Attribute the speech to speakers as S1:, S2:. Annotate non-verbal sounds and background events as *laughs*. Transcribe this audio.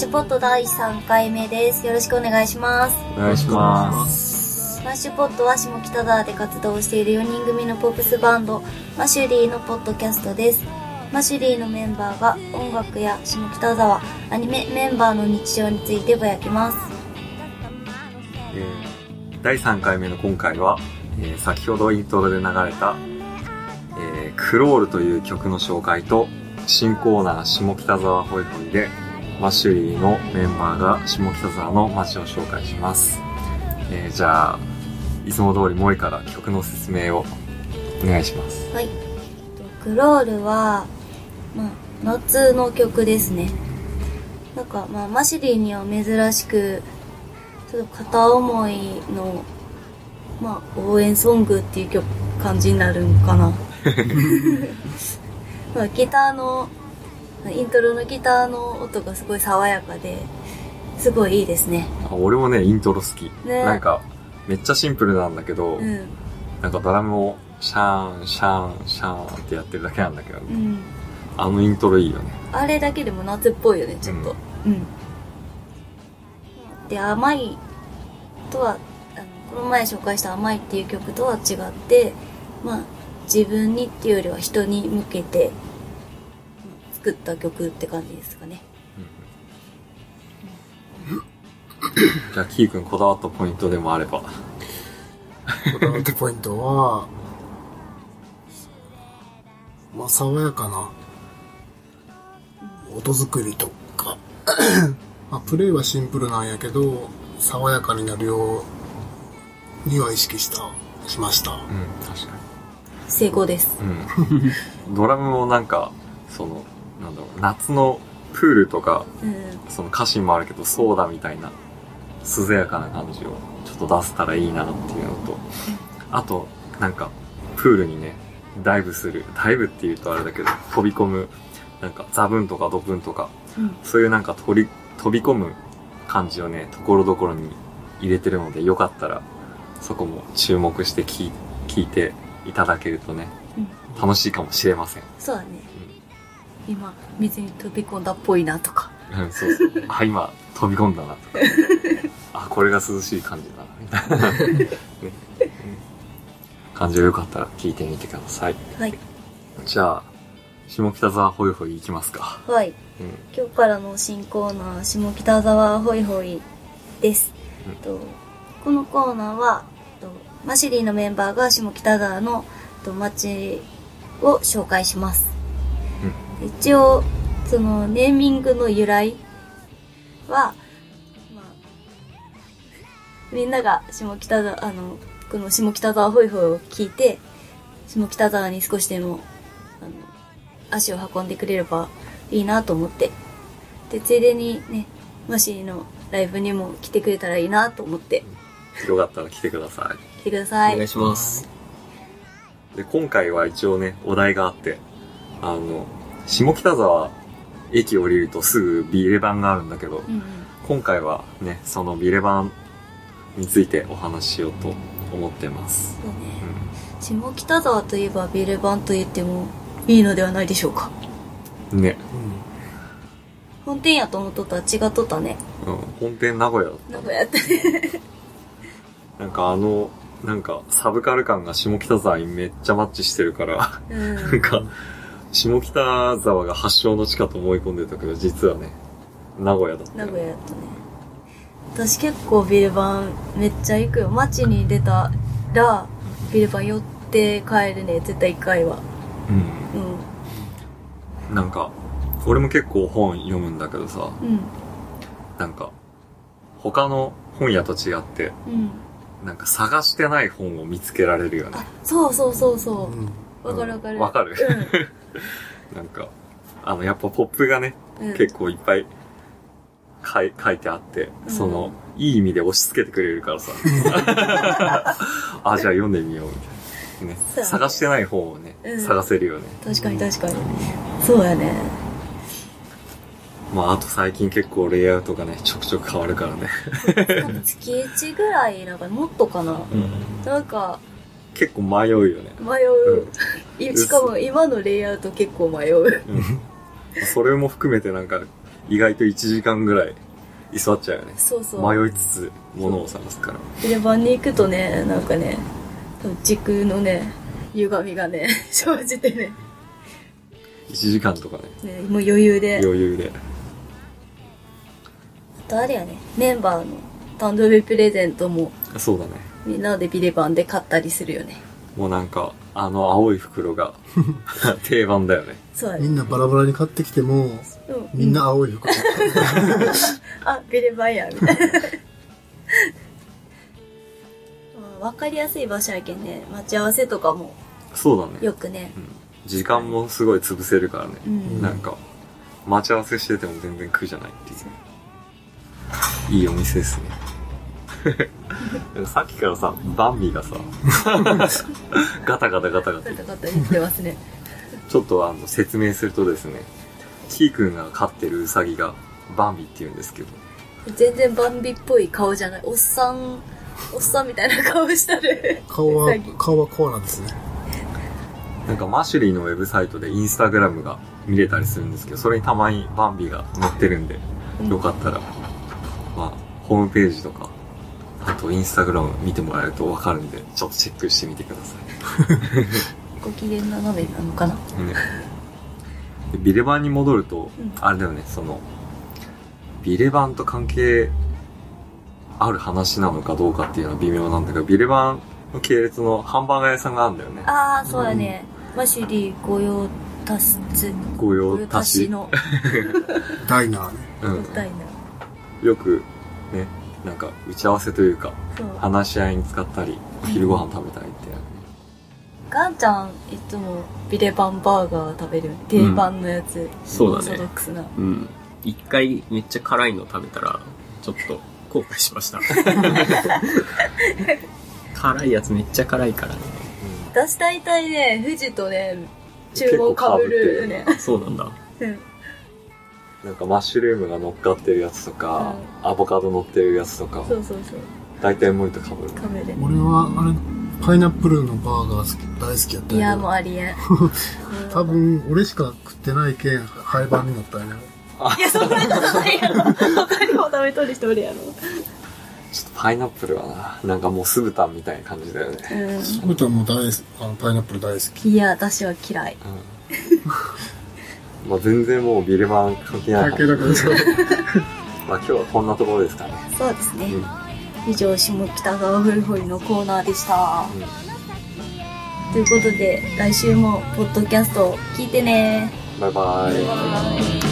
S1: シュポット第3回目です。よろしくお願いします。
S2: お願いします。
S1: マッシュポットは下北沢で活動している4人組のポップスバンド、マシュリーのポッドキャストです。マシュリーのメンバーが音楽や下北沢、アニメメンバーの日常についてぼやきます。
S2: えー第3回目の今回は、えー先ほどイントロで流れた、えークロールという曲の紹介と、新コーナー下北沢ホイホイで、マッシュリーのメンバーが下北沢の街を紹介します。えーじゃあ、いつも通り萌えから曲の説明をお願いします。
S1: はい。クロールは、まあ、夏の曲ですね。なんか、まあ、マシリーには珍しく、ちょっと片思いの、まあ、応援ソングっていう曲、感じになるんかな。*laughs* まあ、ギターの、イントロのギターの音がすごい爽やかで、すごいいいですね。
S2: あ俺もね、イントロ好き。
S1: ね
S2: なんか、めっちゃシンプルなんだけど、
S1: うん。
S2: なんかドラムをシャーン、シャーン、シャーンってやってるだけなんだけど、
S1: うん。
S2: あのイントロいいよね。
S1: あれだけでも夏っぽいよね、ちょっと。うん。で、甘いとは、あの、この前紹介した甘いっていう曲とは違って、まあ、自分にっていうよりは人に向けて、うん作った曲って感じですかね。
S2: じゃあ、キー君こだわったポイントでもあれば。
S3: こだわりポイントは、まあ、爽やかな音作りとか、まあ、プレイはシンプルなんやけど、爽やかになるようには意識した、しました。
S2: うん、確か
S1: 成功です。
S2: に。うん。ドラムもなんか、その、なんだろう、夏のプールとか、
S1: うん。
S2: その歌詞もあるけど、ソーダみたいな、涼やかな感じをちょっと出せたらいいなっていうのと、あと、なんか、プールにね、ダイブする、ダイブって言うとあれだけど、飛び込む、なんか、ザブンとかドブンとか、
S1: うん。
S2: そういうなんか飛び、飛び込む感じをね、ところどころに入れてるので、よかったら、そこも注目して聞い聞いていただけるとね、
S1: うん。
S2: 楽しいかもしれません。
S1: そうだね。今、水に飛び込んだっぽいなとか。
S2: うん、そうそう。あ、今、飛び込んだなとか。*laughs* あ、これが涼しい感じだな、みたいな。感じがよかったら聞いてみてください。
S1: はい。
S2: じゃあ、下北沢ホイホイ行きますか。
S1: はい。
S2: うん。
S1: 今日からの新コーナー、下北沢ホイホイです。
S2: うん
S1: とこのコーナーは、とマシリーのメンバーが下北沢のと街を紹介します。一応、そのネーミングの由来は、まあ、みんなが下北沢、あの、この下北沢ホイホイを聞いて、下北沢に少しでも、あの、足を運んでくれればいいなと思って。で、ついでにね、マシーのライブにも来てくれたらいいなと思って、
S2: よかったら来てくださ
S1: 来てください。
S4: お願いします。
S2: い。で、今回は一応ね、お題があって、あの、下北沢駅降りるとすぐビレバンがあるんだけど、
S1: うんうん。
S2: 今回はね、そのビレバンについてお話ししようと思ってます。
S1: ね。
S2: う
S1: 下北沢といえばビレバンと言ってもいいのではないでしょうか。
S2: ん。ね。
S1: 本店やと思っとったら違っとったね。
S2: うん。本店名古屋だった
S1: 名古屋やったね。*laughs*
S2: なんかあの、なんかサブカル感が下北沢にめっちゃマッチしてるから、
S1: うん。
S2: なんか、下北沢が発祥の地かと思い込んでたけど、実はね、名古屋だったよ。
S1: 名古屋やったね。私結構ビレバンめっちゃ行くよ。街に出たら、ビレバン寄って帰るね。絶対一回は。
S2: うん。なんか、俺も結構本読むんだけどさ、
S1: うん。うん。
S2: なんか、他の本屋と違って、
S1: うん。
S2: なんか探してない本を見つけられるよね
S1: あ。、そうそうそうそ
S3: うん。
S1: う。わかるわかる。
S2: わかる *laughs* なんか、あの、やっぱポップがね、
S1: うん。うん、
S2: 結構いっぱい書い書いてあって、
S1: うん
S2: その、いい意味で押し付けてくれるからさ。*laughs* あ、じゃあ読んでみよう、みたいな。ね
S1: そうだね
S2: 探してない本をね、
S1: うん
S2: 探せるよね。
S1: 確かに確かに。そうやね。
S2: まあ、あと最近結構レイアウトがね、ちょくちょく変わるからね。*laughs*
S1: 月1ぐらい、なんかもっとかな。なんか、
S2: 結構迷うよね。
S1: 迷う。*laughs* いしかも今のレイアウト結構迷う。
S2: うん。それも含めてなんか、意外と1時間ぐらい居座っちゃうよね。
S1: そうそう。
S2: 迷いつつ物を探すから。
S1: ビレバンに行くとね、なんかね、時空のね、歪みがね、*laughs* 生じてね、
S2: 1時間とかね、
S1: ねもう余裕で。
S2: 余裕で。
S1: あとあれやね、メンバーの誕生日プレゼントも
S2: そうだね。
S1: みんなでビレバンで買ったりするよね。
S2: もうなんか、あの青い袋が *laughs* 定番だよね。
S1: そうやね。
S3: みんなバラバラに買ってきても、
S1: うん
S3: みんな青い服。*laughs*
S1: あ、ビレバンや、みたいな。まあわかりやすい場所やけんね、待ち合わせとかも
S2: そうだね。
S1: よくね。
S2: うん時間もすごい潰せるからね。
S1: うん
S2: なんか、待ち合わせしてても全然苦じゃないっていう。いいお店ですね。*laughs* さっきからさ、バンビがさ、*laughs* ガタガタガタガタ
S1: ガタガタ言ってますね。
S2: ちょっとあの説明するとですね、キーくんが飼ってるウサギがバンビって言うんですけど、
S1: 全然バンビっぽい顔じゃない。おっさん、おっさんみたいな顔したる。
S3: 顔は顔はコアなんですね。
S2: なんかマシュリーのウェブサイトでインスタグラムが見れたりするんですけど、それにたまにバンビが載ってるんで、よかったら、まあ、ホームページとか、あとインスタグラム見てもらえるとわかるんで、ちょっとチェックしてみてくださ *laughs*
S1: ご機嫌斜めなのかな？
S2: い。ね。でビレバンに戻ると
S1: うん、
S2: あれだよね、その、ビレバンと関係ある話なのかどうかっていうのは微妙なんだけど、ビレバンの系列のハンバーガー屋さんがあるんだよね。
S1: ああ、そうやね。マシュリー御用達、
S2: 御用
S1: 達
S2: 達。
S1: の *laughs*
S3: ダイナーね。
S2: うん。
S1: ダイナ
S2: よく、ね、なんか打ち合わせというか。話し合いに使ったり、お昼ご飯食べたりって。
S1: ガンちゃん、いつもビレバンバーガー食べる？定番のやつ。
S4: そうだね
S1: オーソドックスな。
S4: うん。一回めっちゃ辛いの食べたら、ちょっと後悔しました。*laughs* 辛いやつめっちゃ辛いからね。
S1: 私大体ね、富士とね、注文かぶるね。
S4: そうなんだ。
S1: うん
S2: なんかマッシュルームが乗っかってるやつとか、アボカド乗ってるやつとか、
S1: そうそうそう。
S2: 大体無理と被る。
S1: かぶる。
S3: 俺は、あれ、パイナップルのバーガー好き大好きやったん
S1: いや、もうありえん。*laughs*
S3: 多分、俺しか食ってないけん、廃盤になったんやね。
S1: いや、そんなことないやろ。他にも食べとる人おるやろ。
S2: ちょっとパイナップルはな、なんかもう酢豚みたいな感じだよね。
S1: う
S3: 僕はもう大好き、あの、パイナップル大好き。
S1: ん。いや、私は嫌い。
S2: まあ全然もうビレバン関係ない話。
S3: だけだからそう。
S2: まあ今日はこんなところですかね。
S1: そうですね。
S2: うん
S1: 以上、下北沢ホイホイのコーナーでした。ということで、来週もポッドキャスト聞いてね。
S2: バイバイ。
S1: バイバイ